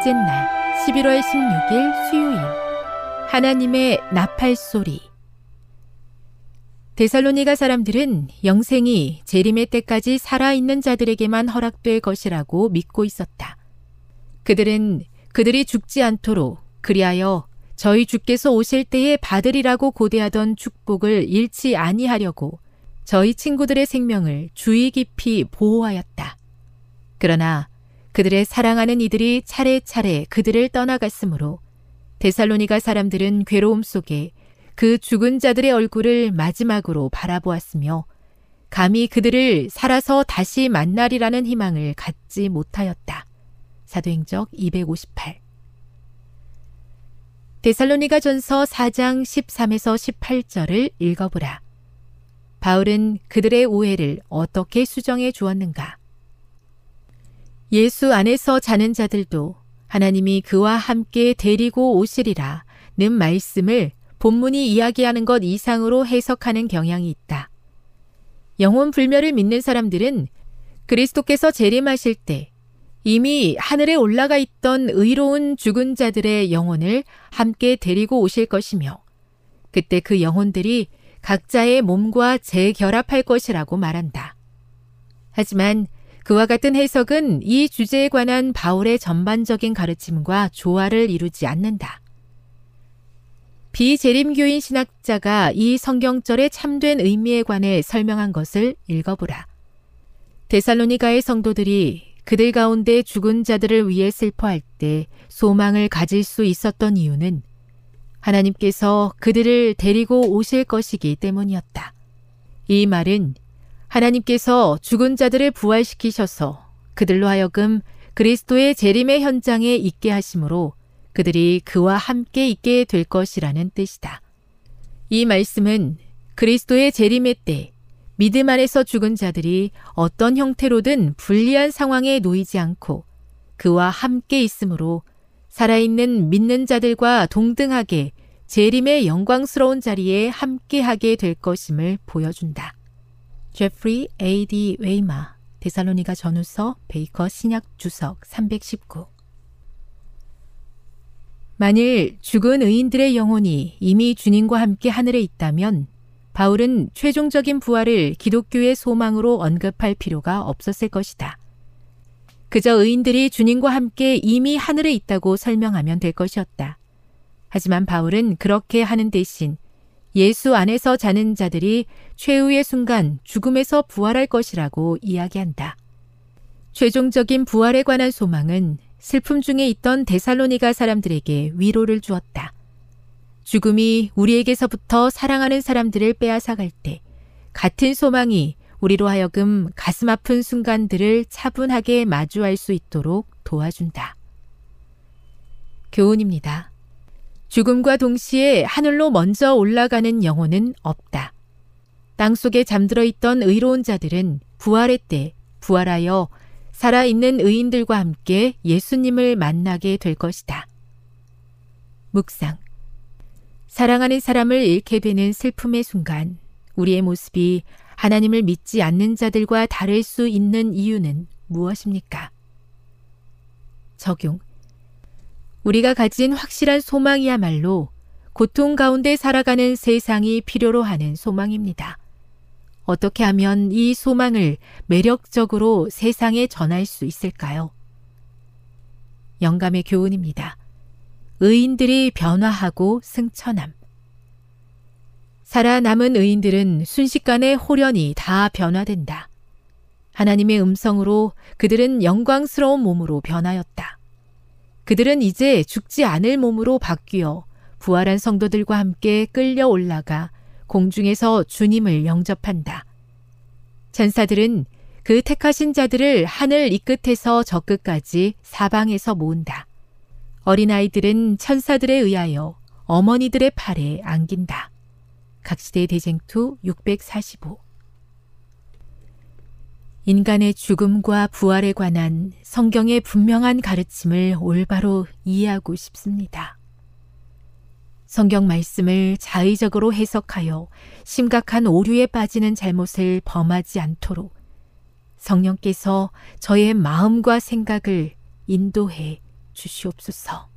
넷째 날 11월 16일 수요일 하나님의 나팔 소리 데살로니가 사람들은 영생이 재림의 때까지 살아있는 자들에게만 허락될 것이라고 믿고 있었다. 그들은 그들이 죽지 않도록 그리하여 저희 주께서 오실 때에 받으리라고 고대하던 축복을 잃지 아니하려고 저희 친구들의 생명을 주의 깊이 보호하였다. 그러나 그들의 사랑하는 이들이 차례차례 그들을 떠나갔으므로 데살로니가 사람들은 괴로움 속에 그 죽은 자들의 얼굴을 마지막으로 바라보았으며 감히 그들을 살아서 다시 만나리라는 희망을 갖지 못하였다. 사도행적 258 데살로니가 전서 4장 13에서 18절을 읽어보라. 바울은 그들의 오해를 어떻게 수정해 주었는가? 예수 안에서 자는 자들도 하나님이 그와 함께 데리고 오시리라 는 말씀을 본문이 이야기하는 것 이상으로 해석하는 경향이 있다. 영혼 불멸을 믿는 사람들은 그리스도께서 재림하실 때 이미 하늘에 올라가 있던 의로운 죽은 자들의 영혼을 함께 데리고 오실 것이며 그때 그 영혼들이 각자의 몸과 재결합할 것이라고 말한다. 하지만 그와 같은 해석은 이 주제에 관한 바울의 전반적인 가르침과 조화를 이루지 않는다. 비재림교인 신학자가 이 성경절의 참된 의미에 관해 설명한 것을 읽어보라. 데살로니가의 성도들이 그들 가운데 죽은 자들을 위해 슬퍼할 때 소망을 가질 수 있었던 이유는 하나님께서 그들을 데리고 오실 것이기 때문이었다. 이 말은 하나님께서 죽은 자들을 부활시키셔서 그들로 하여금 그리스도의 재림의 현장에 있게 하심으로 그들이 그와 함께 있게 될 것이라는 뜻이다. 이 말씀은 그리스도의 재림의 때 믿음 안에서 죽은 자들이 어떤 형태로든 불리한 상황에 놓이지 않고 그와 함께 있으므로 살아있는 믿는 자들과 동등하게 재림의 영광스러운 자리에 함께하게 될 것임을 보여준다. 제프리 A.D. 웨이마, 데살로니가 전후서 베이커 신약 주석 319 만일 죽은 의인들의 영혼이 이미 주님과 함께 하늘에 있다면 바울은 최종적인 부활을 기독교의 소망으로 언급할 필요가 없었을 것이다. 그저 의인들이 주님과 함께 이미 하늘에 있다고 설명하면 될 것이었다. 하지만 바울은 그렇게 하는 대신 예수 안에서 자는 자들이 최후의 순간 죽음에서 부활할 것이라고 이야기한다. 최종적인 부활에 관한 소망은 슬픔 중에 있던 데살로니가 사람들에게 위로를 주었다. 죽음이 우리에게서부터 사랑하는 사람들을 빼앗아갈 때 같은 소망이 우리로 하여금 가슴 아픈 순간들을 차분하게 마주할 수 있도록 도와준다. 교훈입니다. 죽음과 동시에 하늘로 먼저 올라가는 영혼은 없다. 땅 속에 잠들어 있던 의로운 자들은 부활의 때 부활하여 살아있는 의인들과 함께 예수님을 만나게 될 것이다. 묵상. 사랑하는 사람을 잃게 되는 슬픔의 순간, 우리의 모습이 하나님을 믿지 않는 자들과 다를 수 있는 이유는 무엇입니까? 적용. 우리가 가진 확실한 소망이야말로 고통 가운데 살아가는 세상이 필요로 하는 소망입니다. 어떻게 하면 이 소망을 매력적으로 세상에 전할 수 있을까요? 영감의 교훈입니다. 의인들이 변화하고 승천함. 살아남은 의인들은 순식간에 홀연히 다 변화된다. 하나님의 음성으로 그들은 영광스러운 몸으로 변하였다. 그들은 이제 죽지 않을 몸으로 바뀌어 부활한 성도들과 함께 끌려 올라가 공중에서 주님을 영접한다. 천사들은 그 택하신 자들을 하늘 이 끝에서 저 끝까지 사방에서 모은다. 어린아이들은 천사들에 의하여 어머니들의 팔에 안긴다. 각시대 대쟁투 645 인간의 죽음과 부활에 관한 성경의 분명한 가르침을 올바로 이해하고 싶습니다. 성경 말씀을 자의적으로 해석하여 심각한 오류에 빠지는 잘못을 범하지 않도록 성령께서 저의 마음과 생각을 인도해 주시옵소서.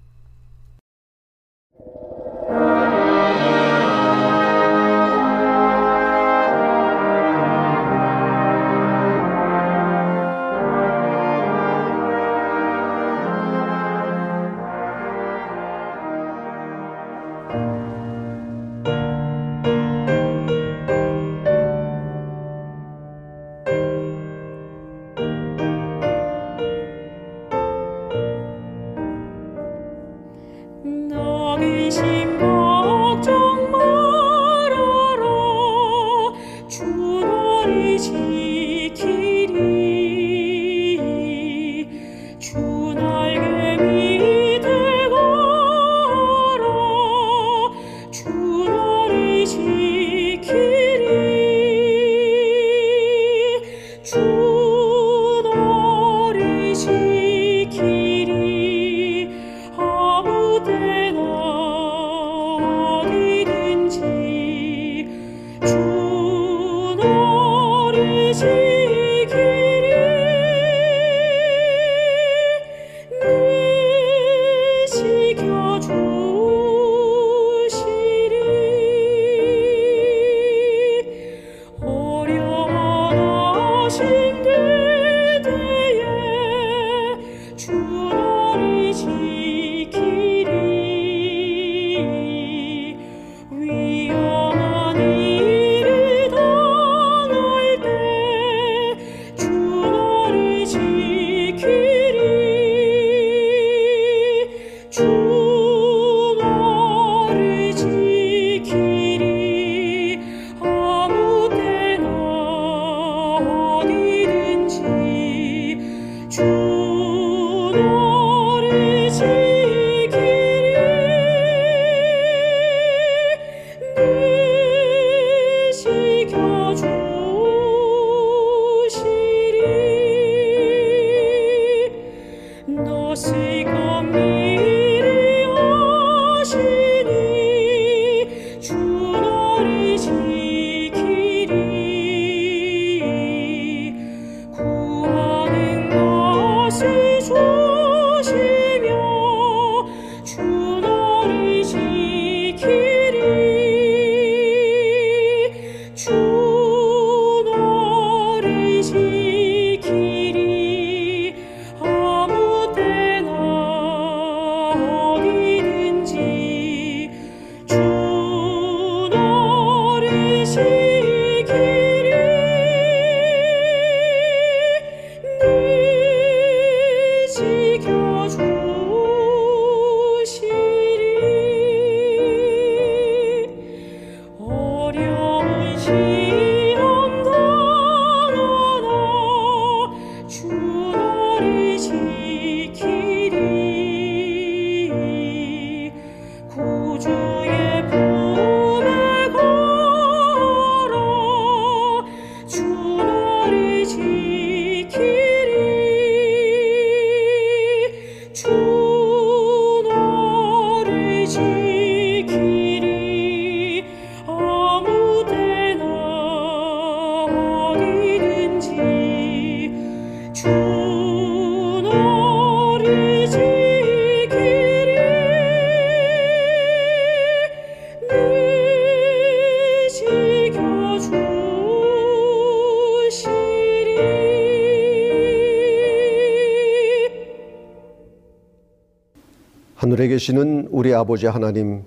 계시는 우리 아버지 하나님,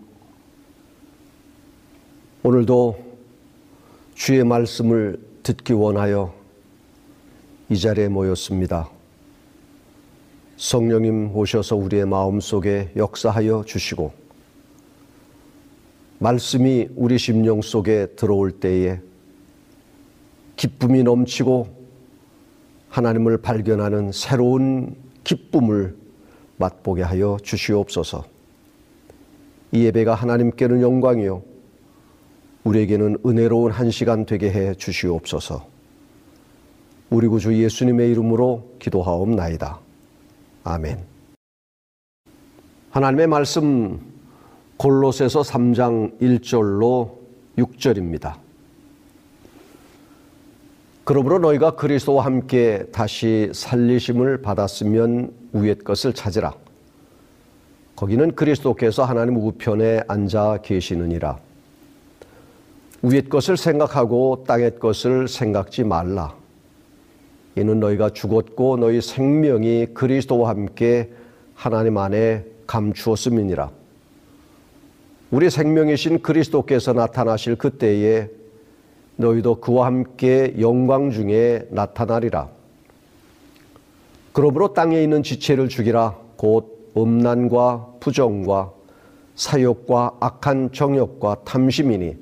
오늘도 주의 말씀을 듣기 원하여 이 자리에 모였습니다. 성령님 오셔서 우리의 마음 속에 역사하여 주시고, 말씀이 우리 심령 속에 들어올 때에 기쁨이 넘치고 하나님을 발견하는 새로운 기쁨을 맛보게 하여 주시옵소서. 이 예배가 하나님께는 영광이요 우리에게는 은혜로운 한 시간 되게 해 주시옵소서. 우리 구주 예수님의 이름으로 기도하옵나이다. 아멘. 하나님의 말씀 골로새서 3장 1절로 6절입니다. 그러므로 너희가 그리스도와 함께 다시 살리심을 받았으면 위의 것을 찾으라. 거기는 그리스도께서 하나님 우편에 앉아 계시느니라. 위의 것을 생각하고 땅의 것을 생각지 말라. 이는 너희가 죽었고 너희 생명이 그리스도와 함께 하나님 안에 감추었음이니라. 우리 생명이신 그리스도께서 나타나실 그때에 너희도 그와 함께 영광 중에 나타나리라. 그러므로 땅에 있는 지체를 죽이라. 곧 음란과 부정과 사욕과 악한 정욕과 탐심이니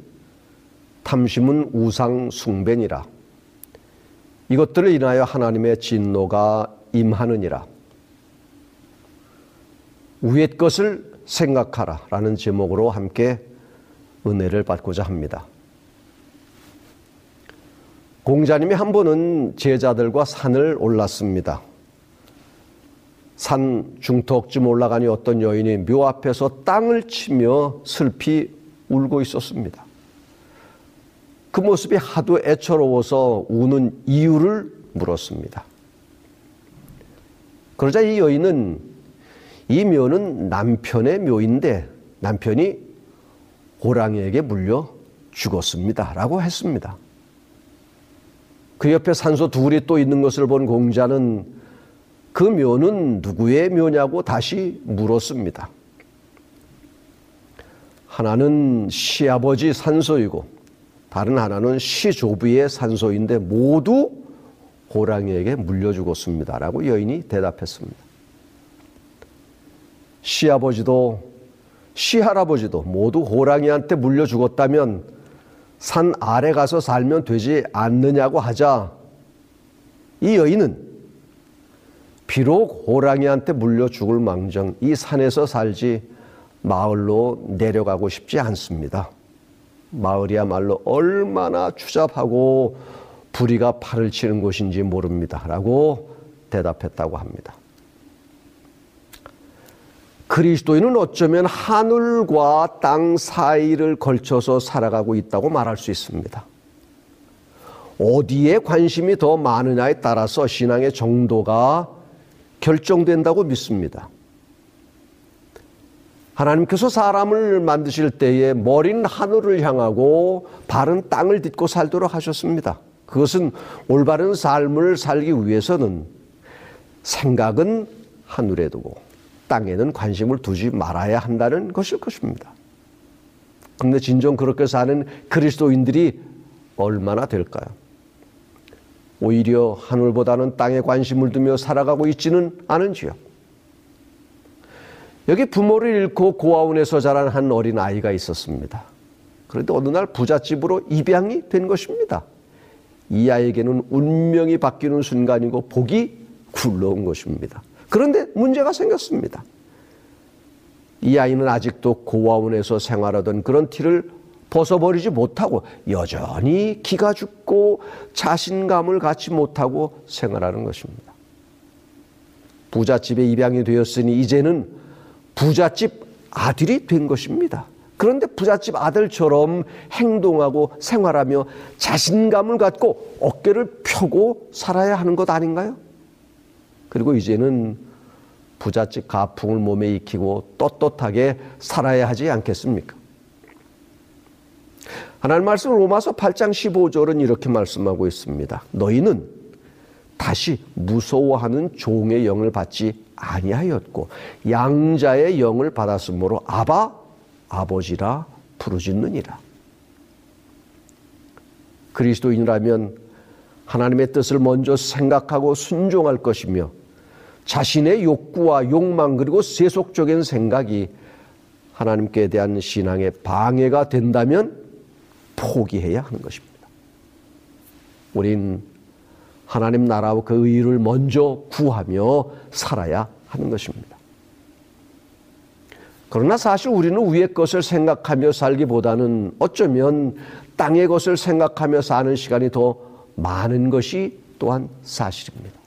탐심은 우상 숭배니라. 이것들을 인하여 하나님의 진노가 임하느니라. 위의 것을 생각하라 라는 제목으로 함께 은혜를 받고자 합니다. 공자님이 한 번은 제자들과 산을 올랐습니다. 산 중턱쯤 올라가니 어떤 여인이 묘 앞에서 땅을 치며 슬피 울고 있었습니다. 그 모습이 하도 애처로워서 우는 이유를 물었습니다. 그러자 이 여인은 이 묘는 남편의 묘인데 남편이 호랑이에게 물려 죽었습니다. 라고 했습니다. 그 옆에 산소 둘이 또 있는 것을 본 공자는 그 묘는 누구의 묘냐고 다시 물었습니다. 하나는 시아버지 산소이고 다른 하나는 시조부의 산소인데 모두 호랑이에게 물려 죽었습니다. 라고 여인이 대답했습니다. 시아버지도 시할아버지도 모두 호랑이한테 물려 죽었다면 산 아래 가서 살면 되지 않느냐고 하자 이 여인은 비록 호랑이한테 물려 죽을 망정 이 산에서 살지 마을로 내려가고 싶지 않습니다. 마을이야말로 얼마나 추잡하고 부리가 팔을 치는 곳인지 모릅니다. 라고 대답했다고 합니다. 그리스도인은 어쩌면 하늘과 땅 사이를 걸쳐서 살아가고 있다고 말할 수 있습니다. 어디에 관심이 더 많으냐에 따라서 신앙의 정도가 결정된다고 믿습니다. 하나님께서 사람을 만드실 때에 머리는 하늘을 향하고 발은 땅을 딛고 살도록 하셨습니다. 그것은 올바른 삶을 살기 위해서는 생각은 하늘에 두고 땅에는 관심을 두지 말아야 한다는 것일 것입니다. 그런데 진정 그렇게 사는 그리스도인들이 얼마나 될까요? 오히려 하늘보다는 땅에 관심을 두며 살아가고 있지는 않은지요. 여기 부모를 잃고 고아원에서 자란 한 어린 아이가 있었습니다. 그런데 어느 날 부잣집으로 입양이 된 것입니다. 이 아이에게는 운명이 바뀌는 순간이고 복이 굴러온 것입니다. 그런데 문제가 생겼습니다. 이 아이는 아직도 고아원에서 생활하던 그런 티를 벗어버리지 못하고 여전히 기가 죽고 자신감을 갖지 못하고 생활하는 것입니다. 부잣집에 입양이 되었으니 이제는 부잣집 아들이 된 것입니다. 그런데 부잣집 아들처럼 행동하고 생활하며 자신감을 갖고 어깨를 펴고 살아야 하는 것 아닌가요? 그리고 이제는 부잣집 가풍을 몸에 익히고 떳떳하게 살아야 하지 않겠습니까? 하나님 말씀 로마서 8장 15절은 이렇게 말씀하고 있습니다. 너희는 다시 무서워하는 종의 영을 받지 아니하였고 양자의 영을 받았으므로 아바 아버지라 부르짖느니라. 그리스도인이라면 하나님의 뜻을 먼저 생각하고 순종할 것이며 자신의 욕구와 욕망 그리고 세속적인 생각이 하나님께 대한 신앙의 방해가 된다면 포기해야 하는 것입니다. 우린 하나님 나라와 그 의를 먼저 구하며 살아야 하는 것입니다. 그러나 사실 우리는 위의 것을 생각하며 살기보다는 어쩌면 땅의 것을 생각하며 사는 시간이 더 많은 것이 또한 사실입니다.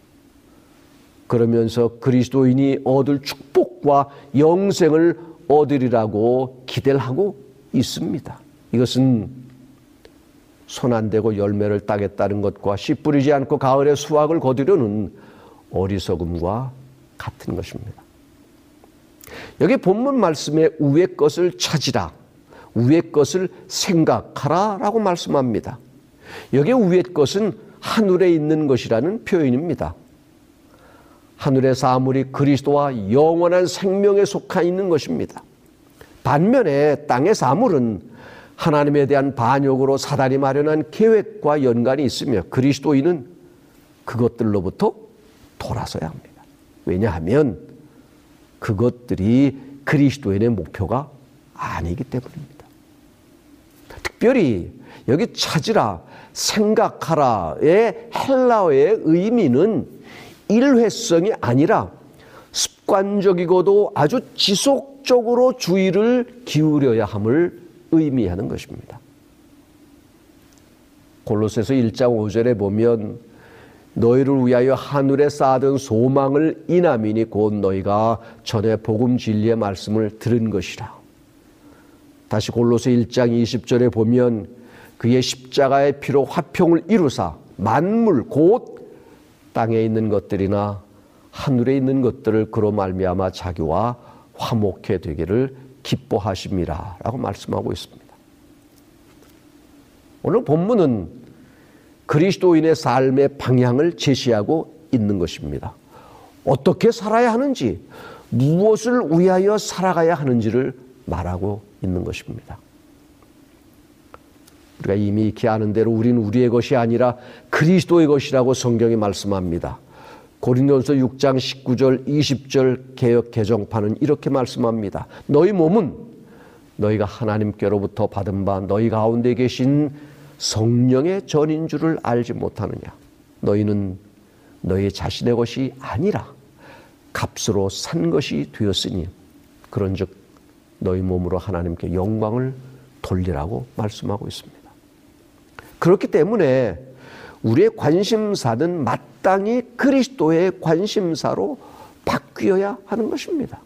그러면서 그리스도인이 얻을 축복과 영생을 얻으리라고 기대를 하고 있습니다. 이것은 손 안 대고 열매를 따겠다는 것과 씨 뿌리지 않고 가을에 수확을 거두려는 어리석음과 같은 것입니다. 여기 본문 말씀에 우의 것을 찾으라, 우의 것을 생각하라 라고 말씀합니다. 여기 우의 것은 하늘에 있는 것이라는 표현입니다. 하늘의 사물이 그리스도와 영원한 생명에 속하 있는 것입니다. 반면에 땅의 사물은 하나님에 대한 반역으로 사단이 마련한 계획과 연관이 있으며 그리스도인은 그것들로부터 돌아서야 합니다. 왜냐하면 그것들이 그리스도인의 목표가 아니기 때문입니다. 특별히 여기 찾으라, 생각하라의 헬라어의 의미는 일회성이 아니라 습관적이고도 아주 지속적으로 주의를 기울여야 함을 의미하는 것입니다. 골로새서 1장 5절에 보면 너희를 위하여 하늘에 쌓아둔 소망을 인함이니 곧 너희가 전에 복음 진리의 말씀을 들은 것이라. 다시 골로새 1장 20절에 보면 그의 십자가의 피로 화평을 이루사 만물 곧 땅에 있는 것들이나 하늘에 있는 것들을 그로 말미암아 자기와 화목해 되기를 기뻐하심이라라고 말씀하고 있습니다. 오늘 본문은 그리스도인의 삶의 방향을 제시하고 있는 것입니다. 어떻게 살아야 하는지, 무엇을 위하여 살아가야 하는지를 말하고 있는 것입니다. 우리가 이미 익히 아는 대로 우리는 우리의 것이 아니라 그리스도의 것이라고 성경이 말씀합니다. 고린도서 6장 19절 20절 개혁 개정판은 이렇게 말씀합니다. 너희 몸은 너희가 하나님께로부터 받은 바 너희 가운데 계신 성령의 전인 줄을 알지 못하느냐. 너희는 너희 자신의 것이 아니라 값으로 산 것이 되었으니 그런즉 너희 몸으로 하나님께 영광을 돌리라고 말씀하고 있습니다. 그렇기 때문에 우리의 관심사는 마땅히 그리스도의 관심사로 바뀌어야 하는 것입니다.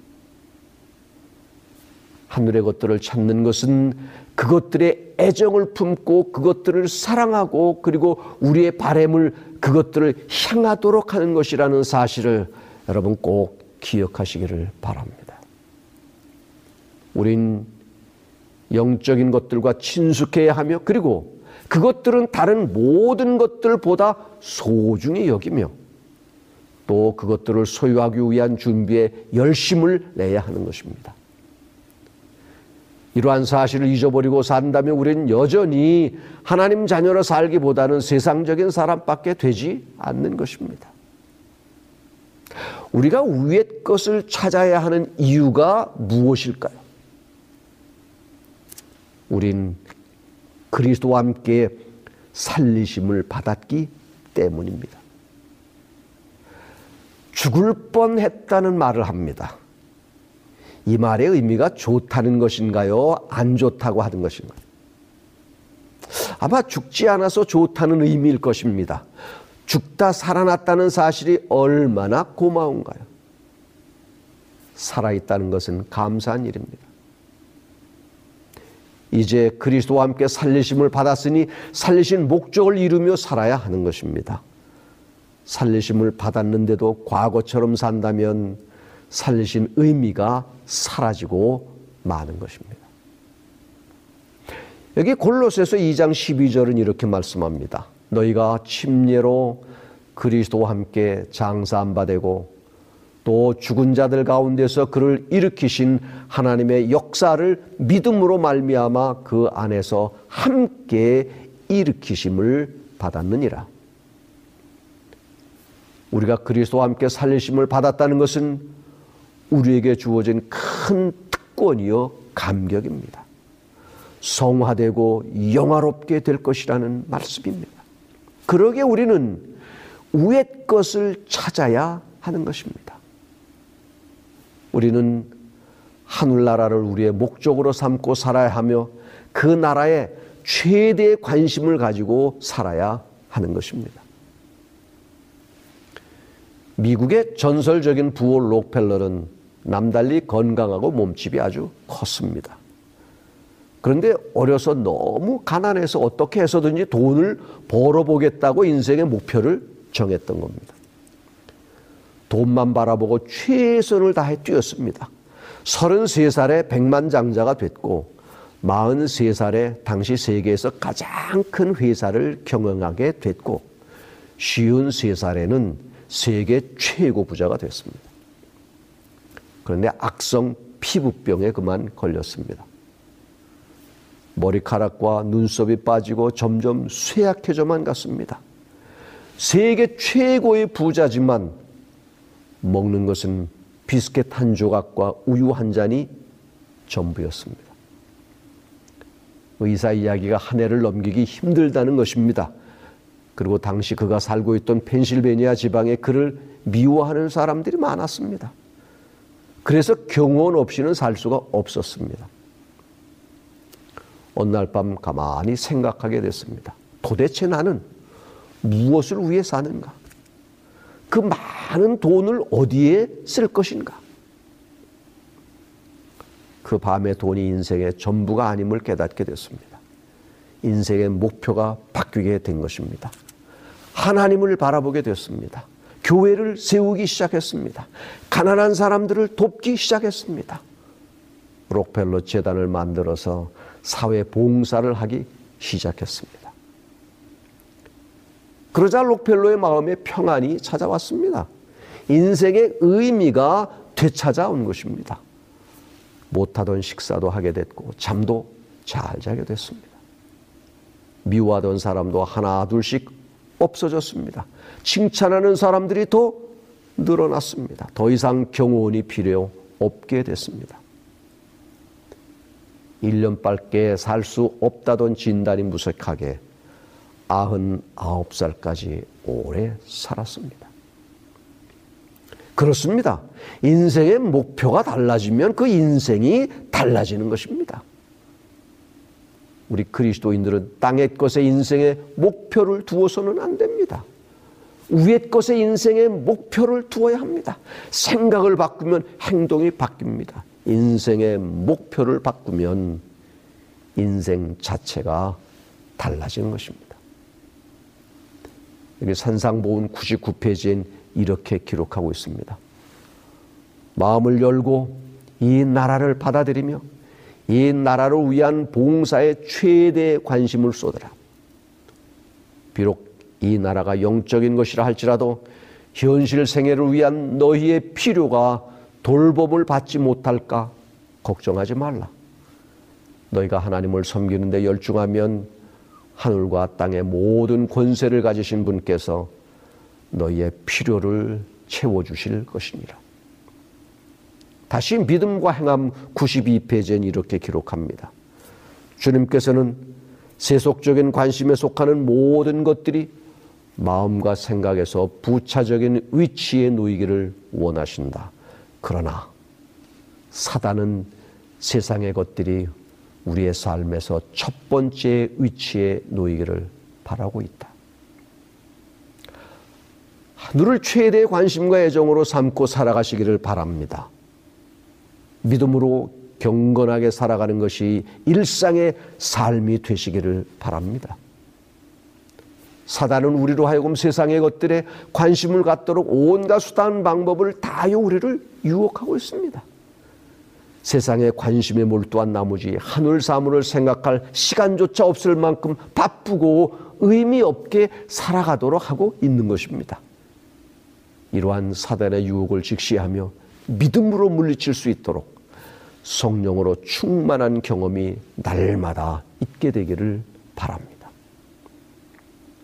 하늘의 것들을 찾는 것은 그것들의 애정을 품고 그것들을 사랑하고 그리고 우리의 바램을 그것들을 향하도록 하는 것이라는 사실을 여러분 꼭 기억하시기를 바랍니다. 우린 영적인 것들과 친숙해야 하며 그리고 그것들은 다른 모든 것들보다 소중히 여기며 또 그것들을 소유하기 위한 준비에 열심을 내야 하는 것입니다. 이러한 사실을 잊어버리고 산다면 우리는 여전히 하나님 자녀로 살기보다는 세상적인 사람밖에 되지 않는 것입니다. 우리가 위의 것을 찾아야 하는 이유가 무엇일까요? 우린 그리스도와 함께 살리심을 받았기 때문입니다. 죽을 뻔 했다는 말을 합니다. 이 말의 의미가 좋다는 것인가요? 안 좋다고 하는 것인가요? 아마 죽지 않아서 좋다는 의미일 것입니다. 죽다 살아났다는 사실이 얼마나 고마운가요? 살아있다는 것은 감사한 일입니다. 이제 그리스도와 함께 살리심을 받았으니 살리신 목적을 이루며 살아야 하는 것입니다. 살리심을 받았는데도 과거처럼 산다면 살리신 의미가 사라지고 마는 것입니다. 여기 골로새서 2장 12절은 이렇게 말씀합니다. 너희가 침례로 그리스도와 함께 장사한 바 되고 또 죽은 자들 가운데서 그를 일으키신 하나님의 역사를 믿음으로 말미암아 그 안에서 함께 일으키심을 받았느니라. 우리가 그리스도와 함께 살리심을 받았다는 것은 우리에게 주어진 큰 특권이요 감격입니다. 성화되고 영화롭게 될 것이라는 말씀입니다. 그러게 우리는 위의 것을 찾아야 하는 것입니다. 우리는 하늘나라를 우리의 목적으로 삼고 살아야 하며 그 나라에 최대의 관심을 가지고 살아야 하는 것입니다. 미국의 전설적인 부호 록펠러는 남달리 건강하고 몸집이 아주 컸습니다. 그런데 어려서 너무 가난해서 어떻게 해서든지 돈을 벌어보겠다고 인생의 목표를 정했던 겁니다. 돈만 바라보고 최선을 다해 뛰었습니다. 33살에 백만장자가 됐고 43살에 당시 세계에서 가장 큰 회사를 경영하게 됐고 53살에는 세계 최고 부자가 됐습니다. 그런데 악성 피부병에 그만 걸렸습니다. 머리카락과 눈썹이 빠지고 점점 쇠약해져만 갔습니다. 세계 최고의 부자지만 먹는 것은 비스켓 한 조각과 우유 한 잔이 전부였습니다. 의사 이야기가 한 해를 넘기기 힘들다는 것입니다. 그리고 당시 그가 살고 있던 펜실베니아 지방에 그를 미워하는 사람들이 많았습니다. 그래서 경호원 없이는 살 수가 없었습니다. 어느 날 밤 가만히 생각하게 됐습니다. 도대체 나는 무엇을 위해 사는가? 그 많은 돈을 어디에 쓸 것인가? 그 밤에 돈이 인생의 전부가 아님을 깨닫게 됐습니다. 인생의 목표가 바뀌게 된 것입니다. 하나님을 바라보게 됐습니다. 교회를 세우기 시작했습니다. 가난한 사람들을 돕기 시작했습니다. 록펠러 재단을 만들어서 사회 봉사를 하기 시작했습니다. 그러자 록펠로의 마음에 평안이 찾아왔습니다. 인생의 의미가 되찾아온 것입니다. 못하던 식사도 하게 됐고 잠도 잘 자게 됐습니다. 미워하던 사람도 하나 둘씩 없어졌습니다. 칭찬하는 사람들이 더 늘어났습니다. 더 이상 경호원이 필요 없게 됐습니다. 1년 밖에 살 수 없다던 진단이 무색하게 99살까지 오래 살았습니다. 그렇습니다. 인생의 목표가 달라지면 그 인생이 달라지는 것입니다. 우리 그리스도인들은 땅의 것에 인생의 목표를 두어서는 안 됩니다. 위의 것에 인생의 목표를 두어야 합니다. 생각을 바꾸면 행동이 바뀝니다. 인생의 목표를 바꾸면 인생 자체가 달라지는 것입니다. 여기 산상보훈 99페이지엔 이렇게 기록하고 있습니다. 마음을 열고 이 나라를 받아들이며 이 나라를 위한 봉사에 최대 관심을 쏟아라. 비록 이 나라가 영적인 것이라 할지라도 현실 생애를 위한 너희의 필요가 돌봄을 받지 못할까 걱정하지 말라. 너희가 하나님을 섬기는데 열중하면 하늘과 땅의 모든 권세를 가지신 분께서 너희의 필요를 채워주실 것이니라. 다시 믿음과 행함 92페이지엔 이렇게 기록합니다. 주님께서는 세속적인 관심에 속하는 모든 것들이 마음과 생각에서 부차적인 위치에 놓이기를 원하신다. 그러나 사단은 세상의 것들이 우리의 삶에서 첫 번째 위치에 놓이기를 바라고 있다. 하늘을 최대의 관심과 애정으로 삼고 살아가시기를 바랍니다. 믿음으로 경건하게 살아가는 것이 일상의 삶이 되시기를 바랍니다. 사단은 우리로 하여금 세상의 것들에 관심을 갖도록 온갖 수단 방법을 다하여 우리를 유혹하고 있습니다. 세상에 관심에 몰두한 나머지 하늘 사물을 생각할 시간조차 없을 만큼 바쁘고 의미 없게 살아가도록 하고 있는 것입니다. 이러한 사단의 유혹을 직시하며 믿음으로 물리칠 수 있도록 성령으로 충만한 경험이 날마다 있게 되기를 바랍니다.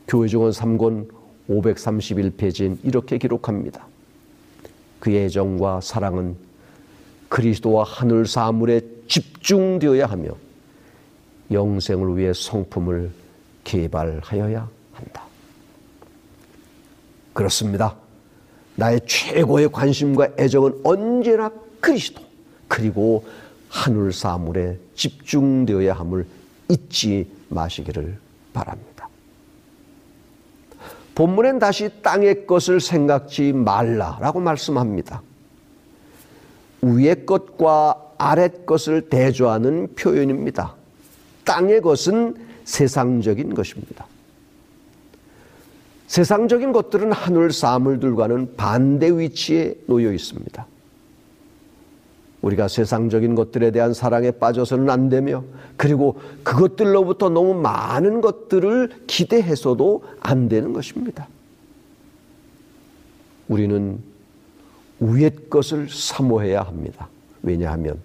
교회종은 3권 531페이지엔 이렇게 기록합니다. 그의 애정과 사랑은 그리스도와 하늘 사물에 집중되어야 하며 영생을 위해 성품을 개발하여야 한다. 그렇습니다. 나의 최고의 관심과 애정은 언제나 그리스도 그리고 하늘 사물에 집중되어야 함을 잊지 마시기를 바랍니다. 본문엔 다시 땅의 것을 생각지 말라라고 말씀합니다. 위의 것과 아래 것을 대조하는 표현입니다. 땅의 것은 세상적인 것입니다. 세상적인 것들은 하늘 사물들과는 반대 위치에 놓여 있습니다. 우리가 세상적인 것들에 대한 사랑에 빠져서는 안 되며 그리고 그것들로부터 너무 많은 것들을 기대해서도 안 되는 것입니다. 우리는 위의 것을 사모해야 합니다. 왜냐하면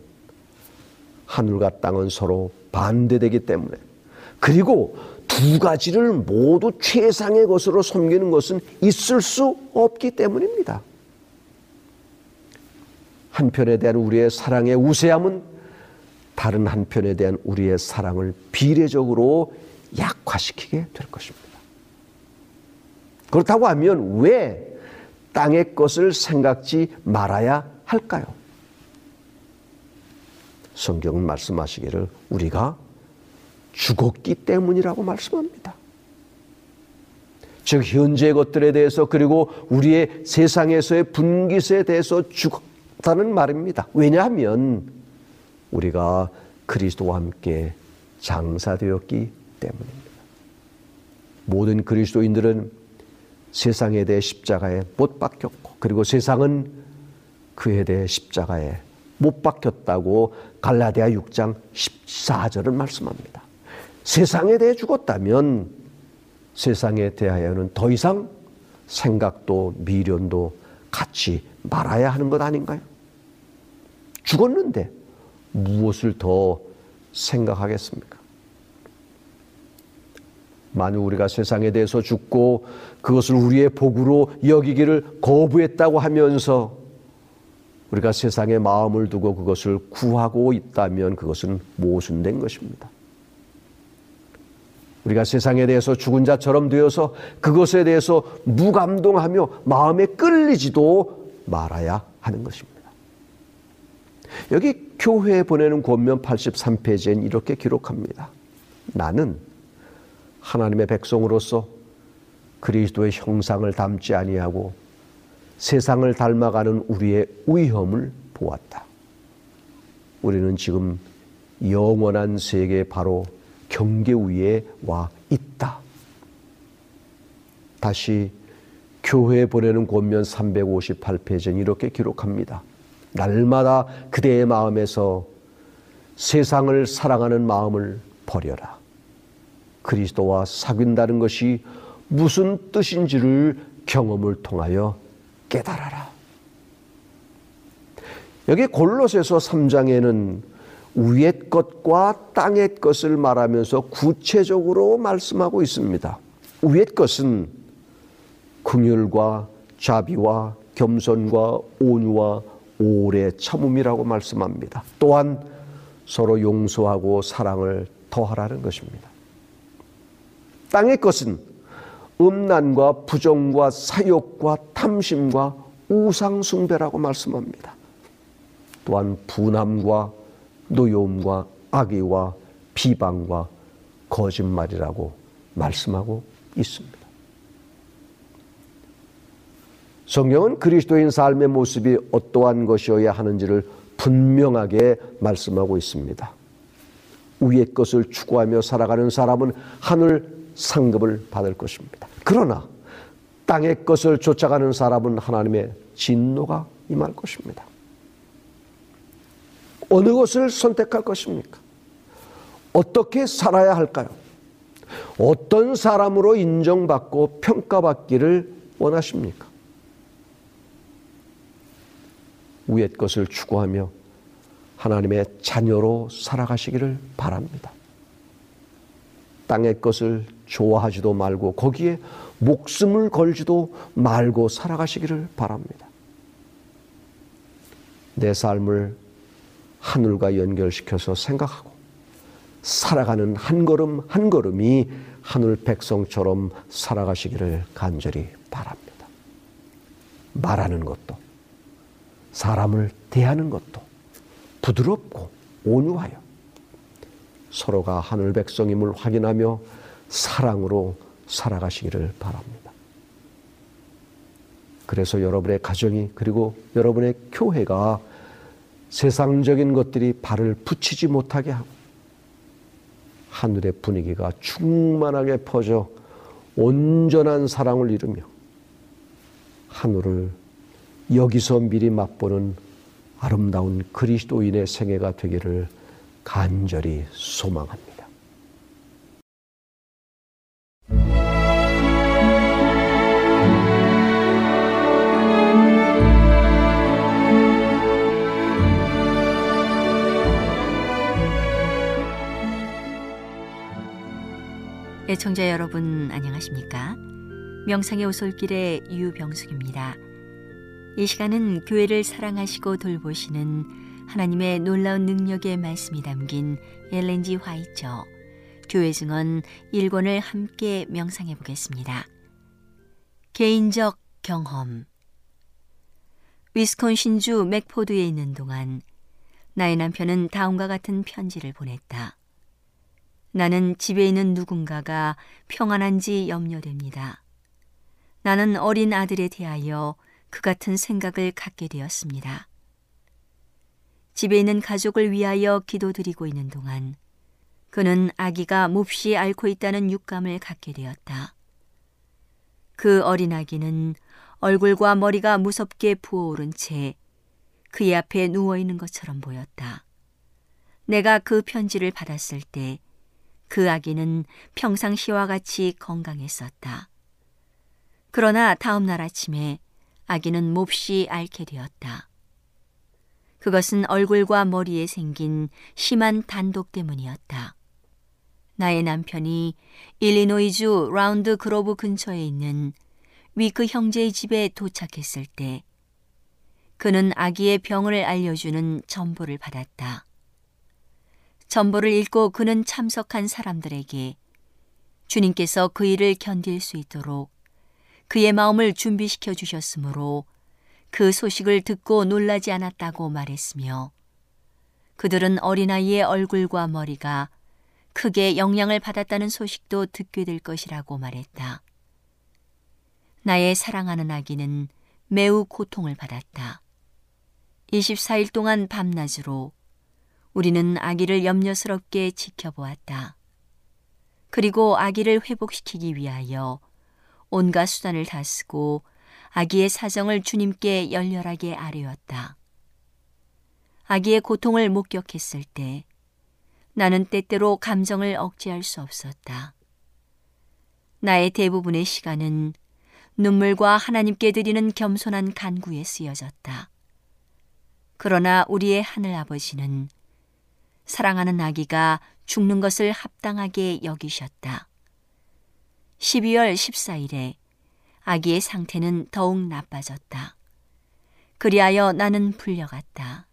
하늘과 땅은 서로 반대되기 때문에 그리고 두 가지를 모두 최상의 것으로 섬기는 것은 있을 수 없기 때문입니다. 한편에 대한 우리의 사랑의 우세함은 다른 한편에 대한 우리의 사랑을 비례적으로 약화시키게 될 것입니다. 그렇다고 하면 왜 땅의 것을 생각지 말아야 할까요? 성경은 말씀하시기를 우리가 죽었기 때문이라고 말씀합니다. 즉 현재의 것들에 대해서 그리고 우리의 세상에서의 분깃에 대해서 죽었다는 말입니다. 왜냐하면 우리가 그리스도와 함께 장사되었기 때문입니다. 모든 그리스도인들은 세상에 대해 십자가에 못 박혔고 그리고 세상은 그에 대해 십자가에 못 박혔다고 갈라디아 6장 14절은 말씀합니다. 세상에 대해 죽었다면 세상에 대하여는 더 이상 생각도 미련도 갖지 말아야 하는 것 아닌가요? 죽었는데 무엇을 더 생각하겠습니까? 만약 우리가 세상에 대해서 죽고 그것을 우리의 복으로 여기기를 거부했다고 하면서 우리가 세상에 마음을 두고 그것을 구하고 있다면 그것은 모순된 것입니다. 우리가 세상에 대해서 죽은 자처럼 되어서 그것에 대해서 무감동하며 마음에 끌리지도 말아야 하는 것입니다. 여기 교회에 보내는 권면 83페이지엔 이렇게 기록합니다. 나는 하나님의 백성으로서 그리스도의 형상을 담지 아니하고 세상을 닮아가는 우리의 위험을 보았다. 우리는 지금 영원한 세계 바로 경계 위에 와 있다. 다시 교회에 보내는 권면 358페이지는 이렇게 기록합니다. 날마다 그대의 마음에서 세상을 사랑하는 마음을 버려라. 그리스도와 사귄다는 것이 무슨 뜻인지를 경험을 통하여 깨달아라. 여기 골로새서 3장에는 위의 것과 땅의 것을 말하면서 구체적으로 말씀하고 있습니다. 위의 것은 긍휼과 자비와 겸손과 온유와 오래 참음이라고 말씀합니다. 또한 서로 용서하고 사랑을 더하라는 것입니다. 땅의 것은 음란과 부정과 사욕과 탐심과 우상숭배라고 말씀합니다. 또한 분함과 노여움과 악의와 비방과 거짓말이라고 말씀하고 있습니다. 성경은 그리스도인 삶의 모습이 어떠한 것이어야 하는지를 분명하게 말씀하고 있습니다. 위의 것을 추구하며 살아가는 사람은 하늘 상급을 받을 것입니다. 그러나 땅의 것을 쫓아가는 사람은 하나님의 진노가 임할 것입니다. 어느 것을 선택할 것입니까? 어떻게 살아야 할까요? 어떤 사람으로 인정받고 평가받기를 원하십니까? 위의 것을 추구하며 하나님의 자녀로 살아가시기를 바랍니다. 땅의 것을 좋아하지도 말고 거기에 목숨을 걸지도 말고 살아가시기를 바랍니다. 내 삶을 하늘과 연결시켜서 생각하고 살아가는 한 걸음 한 걸음이 하늘 백성처럼 살아가시기를 간절히 바랍니다. 말하는 것도 사람을 대하는 것도 부드럽고 온유하여 서로가 하늘 백성임을 확인하며 사랑으로 살아가시기를 바랍니다. 그래서 여러분의 가정이 그리고 여러분의 교회가 세상적인 것들이 발을 붙이지 못하게 하고 하늘의 분위기가 충만하게 퍼져 온전한 사랑을 이루며 하늘을 여기서 미리 맛보는 아름다운 그리스도인의 생애가 되기를 간절히 소망합니다. 애청자 여러분 안녕하십니까? 명상의 오솔길의 유병숙입니다. 이 시간은 교회를 사랑하시고 돌보시는 하나님의 놀라운 능력의 말씀이 담긴 엘렌지 화이처 교회 증언 1권을 함께 명상해 보겠습니다. 개인적 경험 위스콘신주 맥포드에 있는 동안 나의 남편은 다음과 같은 편지를 보냈다. 나는 집에 있는 누군가가 평안한지 염려됩니다. 나는 어린 아들에 대하여 그 같은 생각을 갖게 되었습니다. 집에 있는 가족을 위하여 기도드리고 있는 동안 그는 아기가 몹시 앓고 있다는 육감을 갖게 되었다. 그 어린 아기는 얼굴과 머리가 무섭게 부어오른 채 그의 앞에 누워 있는 것처럼 보였다. 내가 그 편지를 받았을 때 그 아기는 평상시와 같이 건강했었다. 그러나 다음 날 아침에 아기는 몹시 앓게 되었다. 그것은 얼굴과 머리에 생긴 심한 단독 때문이었다. 나의 남편이 일리노이주 라운드 그로브 근처에 있는 위크 형제의 집에 도착했을 때 그는 아기의 병을 알려주는 전보를 받았다. 전보를 읽고 그는 참석한 사람들에게 주님께서 그 일을 견딜 수 있도록 그의 마음을 준비시켜 주셨으므로 그 소식을 듣고 놀라지 않았다고 말했으며 그들은 어린아이의 얼굴과 머리가 크게 영향을 받았다는 소식도 듣게 될 것이라고 말했다. 나의 사랑하는 아기는 매우 고통을 받았다. 24일 동안 밤낮으로 우리는 아기를 염려스럽게 지켜보았다. 그리고 아기를 회복시키기 위하여 온갖 수단을 다 쓰고 아기의 사정을 주님께 열렬하게 아뢰었다. 아기의 고통을 목격했을 때 나는 때때로 감정을 억제할 수 없었다. 나의 대부분의 시간은 눈물과 하나님께 드리는 겸손한 간구에 쓰여졌다. 그러나 우리의 하늘 아버지는 사랑하는 아기가 죽는 것을 합당하게 여기셨다. 12월 14일에 아기의 상태는 더욱 나빠졌다. 그리하여 나는 불려갔다.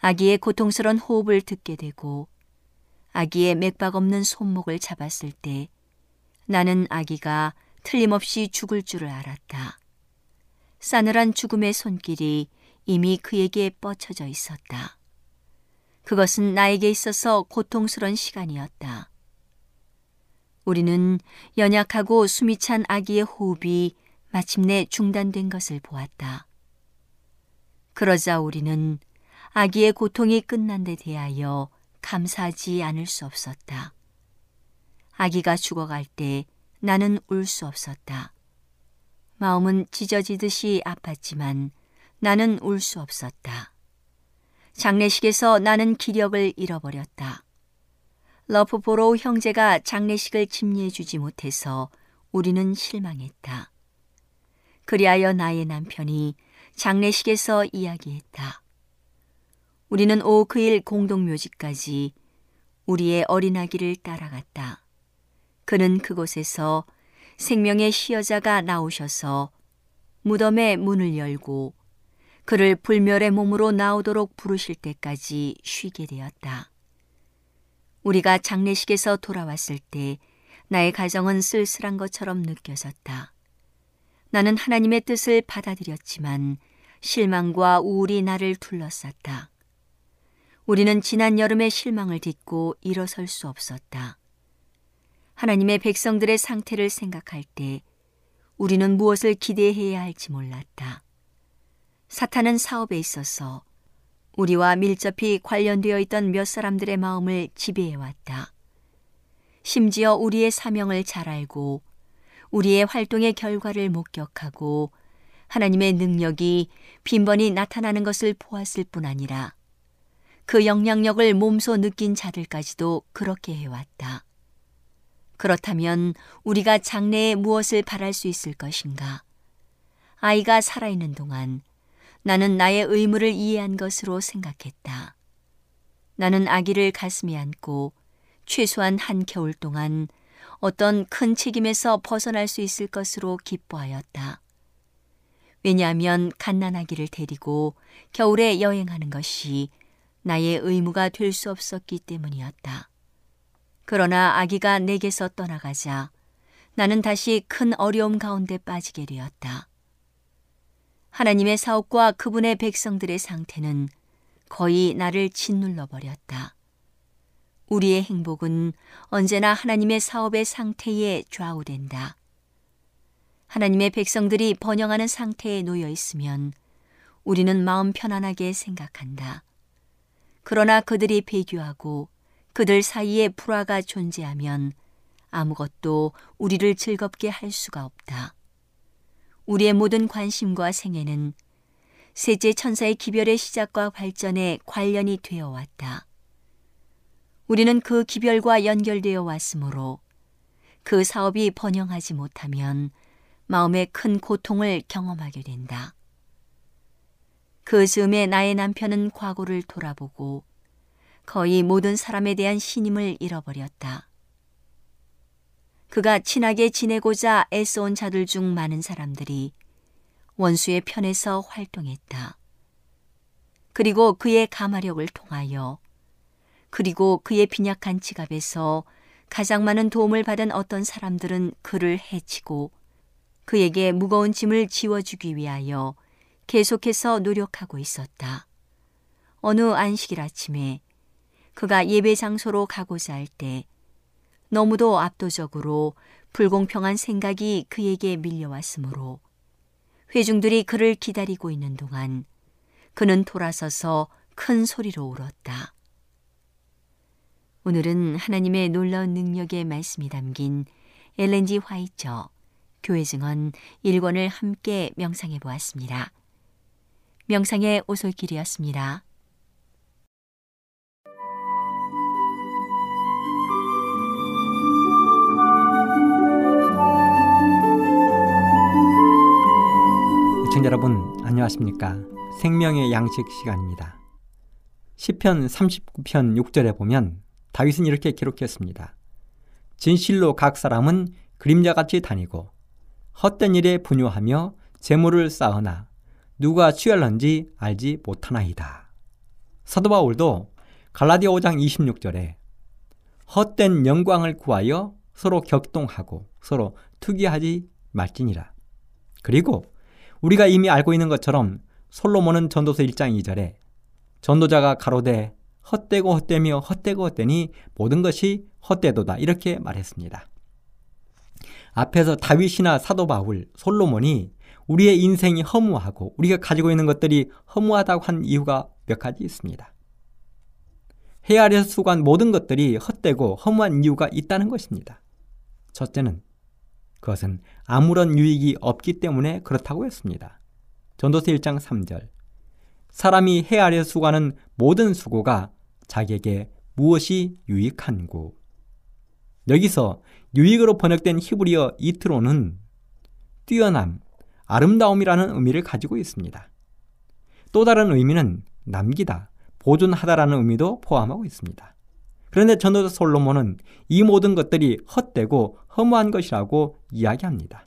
아기의 고통스러운 호흡을 듣게 되고 아기의 맥박 없는 손목을 잡았을 때 나는 아기가 틀림없이 죽을 줄을 알았다. 싸늘한 죽음의 손길이 이미 그에게 뻗쳐져 있었다. 그것은 나에게 있어서 고통스런 시간이었다. 우리는 연약하고 숨이 찬 아기의 호흡이 마침내 중단된 것을 보았다. 그러자 우리는 아기의 고통이 끝난 데 대하여 감사하지 않을 수 없었다. 아기가 죽어갈 때 나는 울 수 없었다. 마음은 찢어지듯이 아팠지만 나는 울 수 없었다. 장례식에서 나는 기력을 잃어버렸다. 러프보로우 형제가 장례식을 집례해주지 못해서 우리는 실망했다. 그리하여 나의 남편이 장례식에서 이야기했다. 우리는 오크일 공동묘지까지 우리의 어린아기를 따라갔다. 그는 그곳에서 생명의 시여자가 나오셔서 무덤의 문을 열고 그를 불멸의 몸으로 나오도록 부르실 때까지 쉬게 되었다. 우리가 장례식에서 돌아왔을 때 나의 가정은 쓸쓸한 것처럼 느껴졌다. 나는 하나님의 뜻을 받아들였지만 실망과 우울이 나를 둘러쌌다. 우리는 지난 여름의 실망을 딛고 일어설 수 없었다. 하나님의 백성들의 상태를 생각할 때 우리는 무엇을 기대해야 할지 몰랐다. 사탄은 사업에 있어서 우리와 밀접히 관련되어 있던 몇 사람들의 마음을 지배해왔다. 심지어 우리의 사명을 잘 알고 우리의 활동의 결과를 목격하고 하나님의 능력이 빈번히 나타나는 것을 보았을 뿐 아니라 그 영향력을 몸소 느낀 자들까지도 그렇게 해왔다. 그렇다면 우리가 장래에 무엇을 바랄 수 있을 것인가? 아이가 살아있는 동안 나는 나의 의무를 이해한 것으로 생각했다. 나는 아기를 가슴에 안고 최소한 한 겨울 동안 어떤 큰 책임에서 벗어날 수 있을 것으로 기뻐하였다. 왜냐하면 갓난아기를 데리고 겨울에 여행하는 것이 나의 의무가 될 수 없었기 때문이었다. 그러나 아기가 내게서 떠나가자 나는 다시 큰 어려움 가운데 빠지게 되었다. 하나님의 사업과 그분의 백성들의 상태는 거의 나를 짓눌러 버렸다. 우리의 행복은 언제나 하나님의 사업의 상태에 좌우된다. 하나님의 백성들이 번영하는 상태에 놓여 있으면 우리는 마음 편안하게 생각한다. 그러나 그들이 배교하고 그들 사이에 불화가 존재하면 아무것도 우리를 즐겁게 할 수가 없다. 우리의 모든 관심과 생애는 셋째 천사의 기별의 시작과 발전에 관련이 되어 왔다. 우리는 그 기별과 연결되어 왔으므로 그 사업이 번영하지 못하면 마음의 큰 고통을 경험하게 된다. 그 즈음에 나의 남편은 과거를 돌아보고 거의 모든 사람에 대한 신임을 잃어버렸다. 그가 친하게 지내고자 애써온 자들 중 많은 사람들이 원수의 편에서 활동했다. 그리고 그의 가마력을 통하여 그리고 그의 빈약한 지갑에서 가장 많은 도움을 받은 어떤 사람들은 그를 해치고 그에게 무거운 짐을 지워주기 위하여 계속해서 노력하고 있었다. 어느 안식일 아침에 그가 예배 장소로 가고자 할 때 너무도 압도적으로 불공평한 생각이 그에게 밀려왔으므로 회중들이 그를 기다리고 있는 동안 그는 돌아서서 큰 소리로 울었다. 오늘은 하나님의 놀라운 능력의 말씀이 담긴 엘렌지 화이처 교회 증언 1권을 함께 명상해 보았습니다. 명상의 오솔길이었습니다. 시청자 여러분 안녕하십니까? 생명의 양식 시간입니다. 10편 39편 6절에 보면 다윗은 이렇게 기록했습니다. 진실로 각 사람은 그림자같이 다니고 헛된 일에 분유하며 재물을 쌓으나 누가 취할런지 알지 못하나이다. 사도 바울도 갈라디아 5장 26절에 헛된 영광을 구하여 서로 격동하고 서로 투기하지 말지니라. 그리고 우리가 이미 알고 있는 것처럼 솔로몬은 전도서 1장 2절에 전도자가 가로되 헛되고 헛되며 헛되고 헛되니 모든 것이 헛되도다 이렇게 말했습니다. 앞에서 다윗이나 사도 바울, 솔로몬이 우리의 인생이 허무하고 우리가 가지고 있는 것들이 허무하다고 한 이유가 몇 가지 있습니다. 해 아래서 수고한 모든 것들이 헛되고 허무한 이유가 있다는 것입니다. 첫째는 그것은 아무런 유익이 없기 때문에 그렇다고 했습니다. 전도서 1장 3절. 사람이 해 아래 수고하는 모든 수고가 자기에게 무엇이 유익한고. 여기서 유익으로 번역된 히브리어 이트로는 뛰어남, 아름다움이라는 의미를 가지고 있습니다. 또 다른 의미는 남기다, 보존하다라는 의미도 포함하고 있습니다. 그런데 전도자 솔로몬은 이 모든 것들이 헛되고 허무한 것이라고 이야기합니다.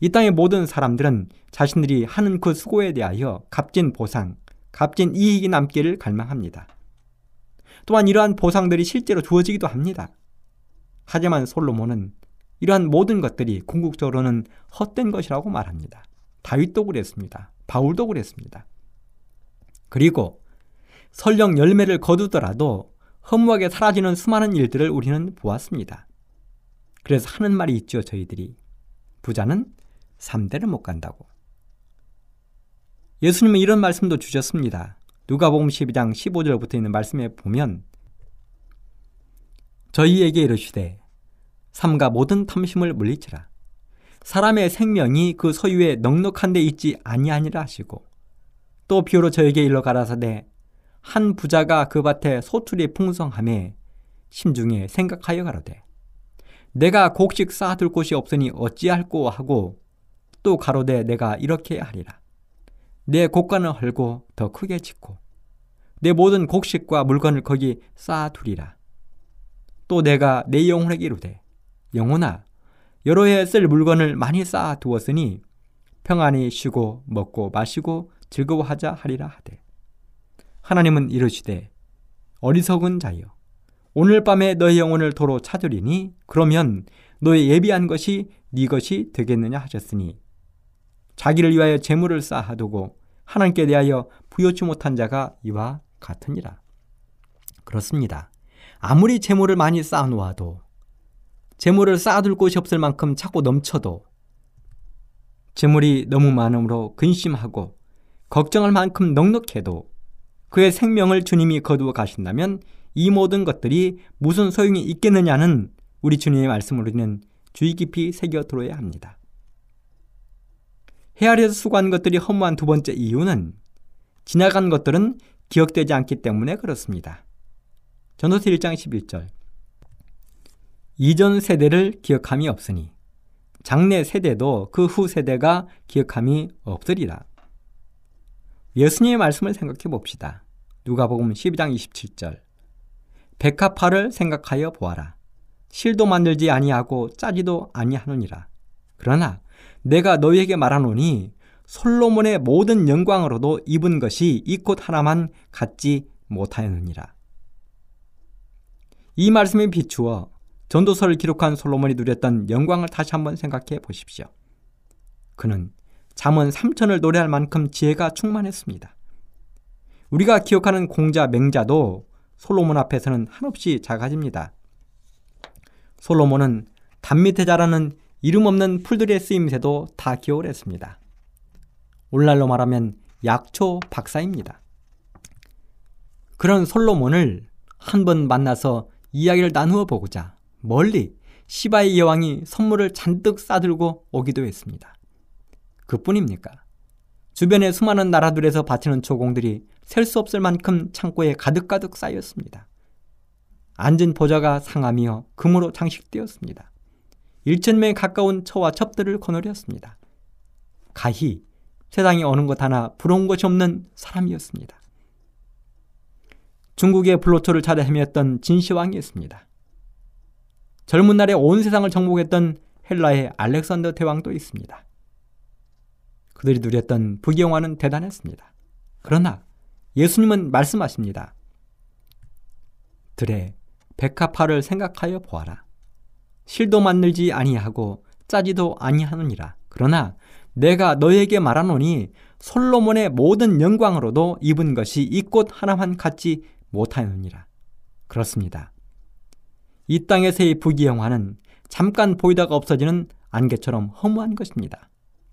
이 땅의 모든 사람들은 자신들이 하는 그 수고에 대하여 값진 보상, 값진 이익이 남기를 갈망합니다. 또한 이러한 보상들이 실제로 주어지기도 합니다. 하지만 솔로몬은 이러한 모든 것들이 궁극적으로는 헛된 것이라고 말합니다. 다윗도 그랬습니다. 바울도 그랬습니다. 그리고 설령 열매를 거두더라도 허무하게 사라지는 수많은 일들을 우리는 보았습니다. 그래서 하는 말이 있죠, 저희들이. 부자는 3대를 못 간다고. 예수님은 이런 말씀도 주셨습니다. 누가복음 12장 15절부터 있는 말씀에 보면 저희에게 이르시되 삼가 모든 탐심을 물리치라. 사람의 생명이 그 소유에 넉넉한 데 있지 아니하니라 하시고 또 비유로 저에게 일러 가라사대 한 부자가 그 밭에 소출이 풍성함에 심중에 생각하여 가로되 내가 곡식 쌓아둘 곳이 없으니 어찌할꼬 하고 또 가로되 내가 이렇게 하리라. 내 곡간을 헐고 더 크게 짓고 내 모든 곡식과 물건을 거기 쌓아두리라. 또 내가 내 영혼에게 이르되 영혼아 여러 해 쓸 물건을 많이 쌓아두었으니 평안히 쉬고 먹고 마시고 즐거워하자 하리라 하되 하나님은 이르시되 어리석은 자여 오늘 밤에 너의 영혼을 도로 찾으리니 그러면 너의 예비한 것이 네 것이 되겠느냐 하셨으니 자기를 위하여 재물을 쌓아두고 하나님께 대하여 부여치 못한 자가 이와 같으니라. 그렇습니다. 아무리 재물을 많이 쌓아놓아도 재물을 쌓아둘 곳이 없을 만큼 자꾸 넘쳐도 재물이 너무 많으므로 근심하고 걱정할 만큼 넉넉해도 그의 생명을 주님이 거두어 가신다면 이 모든 것들이 무슨 소용이 있겠느냐는 우리 주님의 말씀을 우리는 주의 깊이 새겨 들어야 합니다. 헤아려서 수고한 것들이 허무한 두 번째 이유는 지나간 것들은 기억되지 않기 때문에 그렇습니다. 전도서 1장 11절 이전 세대를 기억함이 없으니 장래 세대도 그 후 세대가 기억함이 없으리라. 예수님의 말씀을 생각해 봅시다. 누가복음 12장 27절. 백합화를 생각하여 보아라. 실도 만들지 아니하고 짜지도 아니하느니라. 그러나 내가 너희에게 말하노니 솔로몬의 모든 영광으로도 입은 것이 이 꽃 하나만 갖지 못하였느니라. 이 말씀에 비추어 전도서를 기록한 솔로몬이 누렸던 영광을 다시 한번 생각해 보십시오. 그는 잠언 3천을 노래할 만큼 지혜가 충만했습니다. 우리가 기억하는 공자, 맹자도 솔로몬 앞에서는 한없이 작아집니다. 솔로몬은 담 밑에 자라는 이름 없는 풀들의 쓰임새도 다 기억을 했습니다. 오늘날로 말하면 약초 박사입니다. 그런 솔로몬을 한 번 만나서 이야기를 나누어 보고자 멀리 시바의 여왕이 선물을 잔뜩 싸들고 오기도 했습니다. 그뿐입니까? 주변의 수많은 나라들에서 바치는 조공들이 셀 수 없을 만큼 창고에 가득가득 쌓였습니다. 앉은 보좌가 상하며 금으로 장식되었습니다. 1천명에 가까운 처와 첩들을 거느렸습니다. 가히 세상에 어느 것 하나 부러운 것이 없는 사람이었습니다. 중국의 불로초를 찾아 헤매었던 진시황이었습니다. 젊은 날에 온 세상을 정복했던 헬라의 알렉산더 대왕도 있습니다. 그들이 누렸던 부경화는 대단했습니다. 그러나 예수님은 말씀하십니다. 들에 백합화를 생각하여 보아라. 실도 만들지 아니하고 짜지도 아니하느니라. 그러나 내가 너에게 말하노니 솔로몬의 모든 영광으로도 입은 것이 이 꽃 하나만 같지 못하느니라. 그렇습니다. 이 땅에서의 부귀영화는 잠깐 보이다가 없어지는 안개처럼 허무한 것입니다.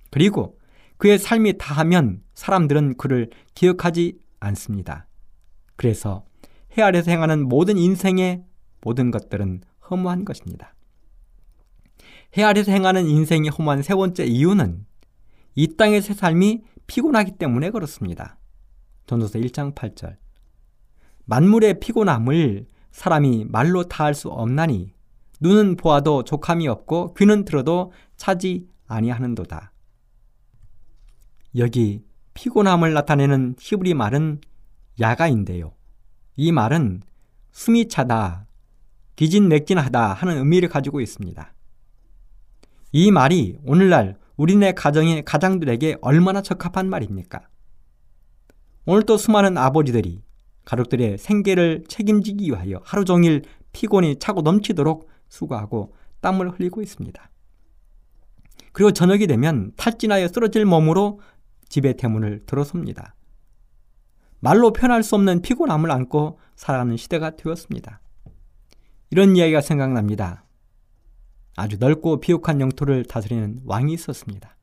그리고 그의 삶이 다하면 사람들은 그를 기억하지 않습니다. 그래서 해 아래서 행하는 모든 인생의 모든 것들은 허무한 것입니다. 해 아래서 행하는 인생이 허무한 세 번째 이유는 이새 삶이 피곤하기 때문에 그렇습니다. 전도서 1장 8절. 만물의 피곤함을 사람이 말로 다 할 수 없나니 눈은 보아도 족함이 없고 귀는 들어도 차지 아니하는도다. 여기 피곤함을 나타내는 히브리 말은 야가인데요. 이 말은 숨이 차다, 기진맥진하다 하는 의미를 가지고 있습니다. 이 말이 오늘날 우리네 가정의 가장들에게 얼마나 적합한 말입니까? 오늘 또 수많은 아버지들이 가족들의 생계를 책임지기 위하여 하루 종일 피곤이 차고 넘치도록 수고하고 땀을 흘리고 있습니다. 그리고 저녁이 되면 탈진하여 쓰러질 몸으로 집의 대문을 들어섭니다. 말로 표현할 수 없는 피곤함을 안고 살아가는 시대가 되었습니다. 이런 이야기가 생각납니다. 아주 넓고 비옥한 영토를 다스리는 왕이 있었습니다.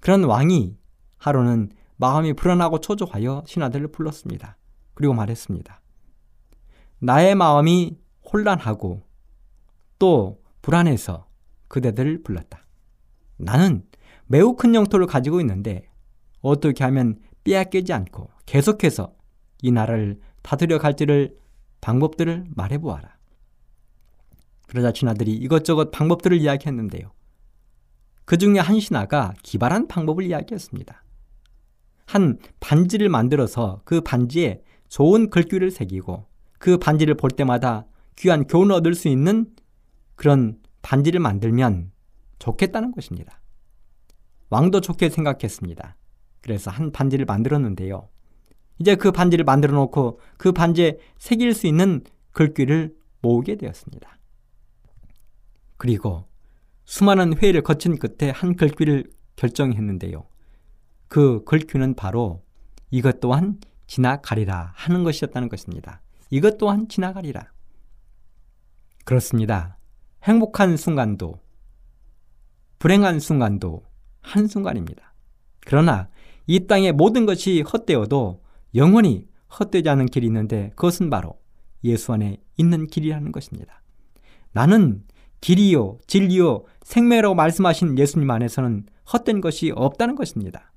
그런 왕이 하루는 마음이 불안하고 초조하여 신하들을 불렀습니다. 그리고 말했습니다. 나의 마음이 혼란하고 또 불안해서 그대들을 불렀다. 나는 매우 큰 영토를 가지고 있는데 어떻게 하면 빼앗기지 않고 계속해서 이 나라를 다스려 갈지를 방법들을 말해보아라. 그러자 신하들이 이것저것 방법들을 이야기했는데요. 그 중에 한 신하가 기발한 방법을 이야기했습니다. 한 반지를 만들어서 그 반지에 좋은 글귀를 새기고 그 반지를 볼 때마다 귀한 교훈을 얻을 수 있는 그런 반지를 만들면 좋겠다는 것입니다. 왕도 좋게 생각했습니다. 그래서 한 반지를 만들었는데요. 이제 그 반지를 만들어 놓고 그 반지에 새길 수 있는 글귀를 모으게 되었습니다. 그리고 수많은 회의를 거친 끝에 한 글귀를 결정했는데요. 그 글귀는 바로 이것 또한 지나가리라 하는 것이었다는 것입니다. 이것 또한 지나가리라. 그렇습니다. 행복한 순간도, 불행한 순간도 한순간입니다. 그러나 이 땅의 모든 것이 헛되어도 영원히 헛되지 않은 길이 있는데 그것은 바로 예수 안에 있는 길이라는 것입니다. 나는 길이요, 진리요, 생매라고 말씀하신 예수님 안에서는 헛된 것이 없다는 것입니다.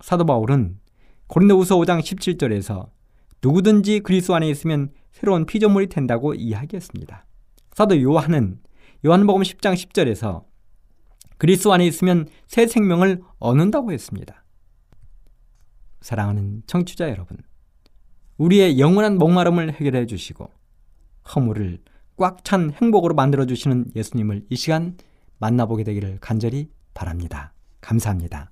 사도 바울은 고린도후서 5장 17절에서 누구든지 그리스도 안에 있으면 새로운 피조물이 된다고 이야기했습니다. 사도 요한은 요한복음 10장 10절에서 그리스도 안에 있으면 새 생명을 얻는다고 했습니다. 사랑하는 청취자 여러분, 우리의 영원한 목마름을 해결해 주시고 허물을 꽉 찬 행복으로 만들어 주시는 예수님을 이 시간 만나보게 되기를 간절히 바랍니다. 감사합니다.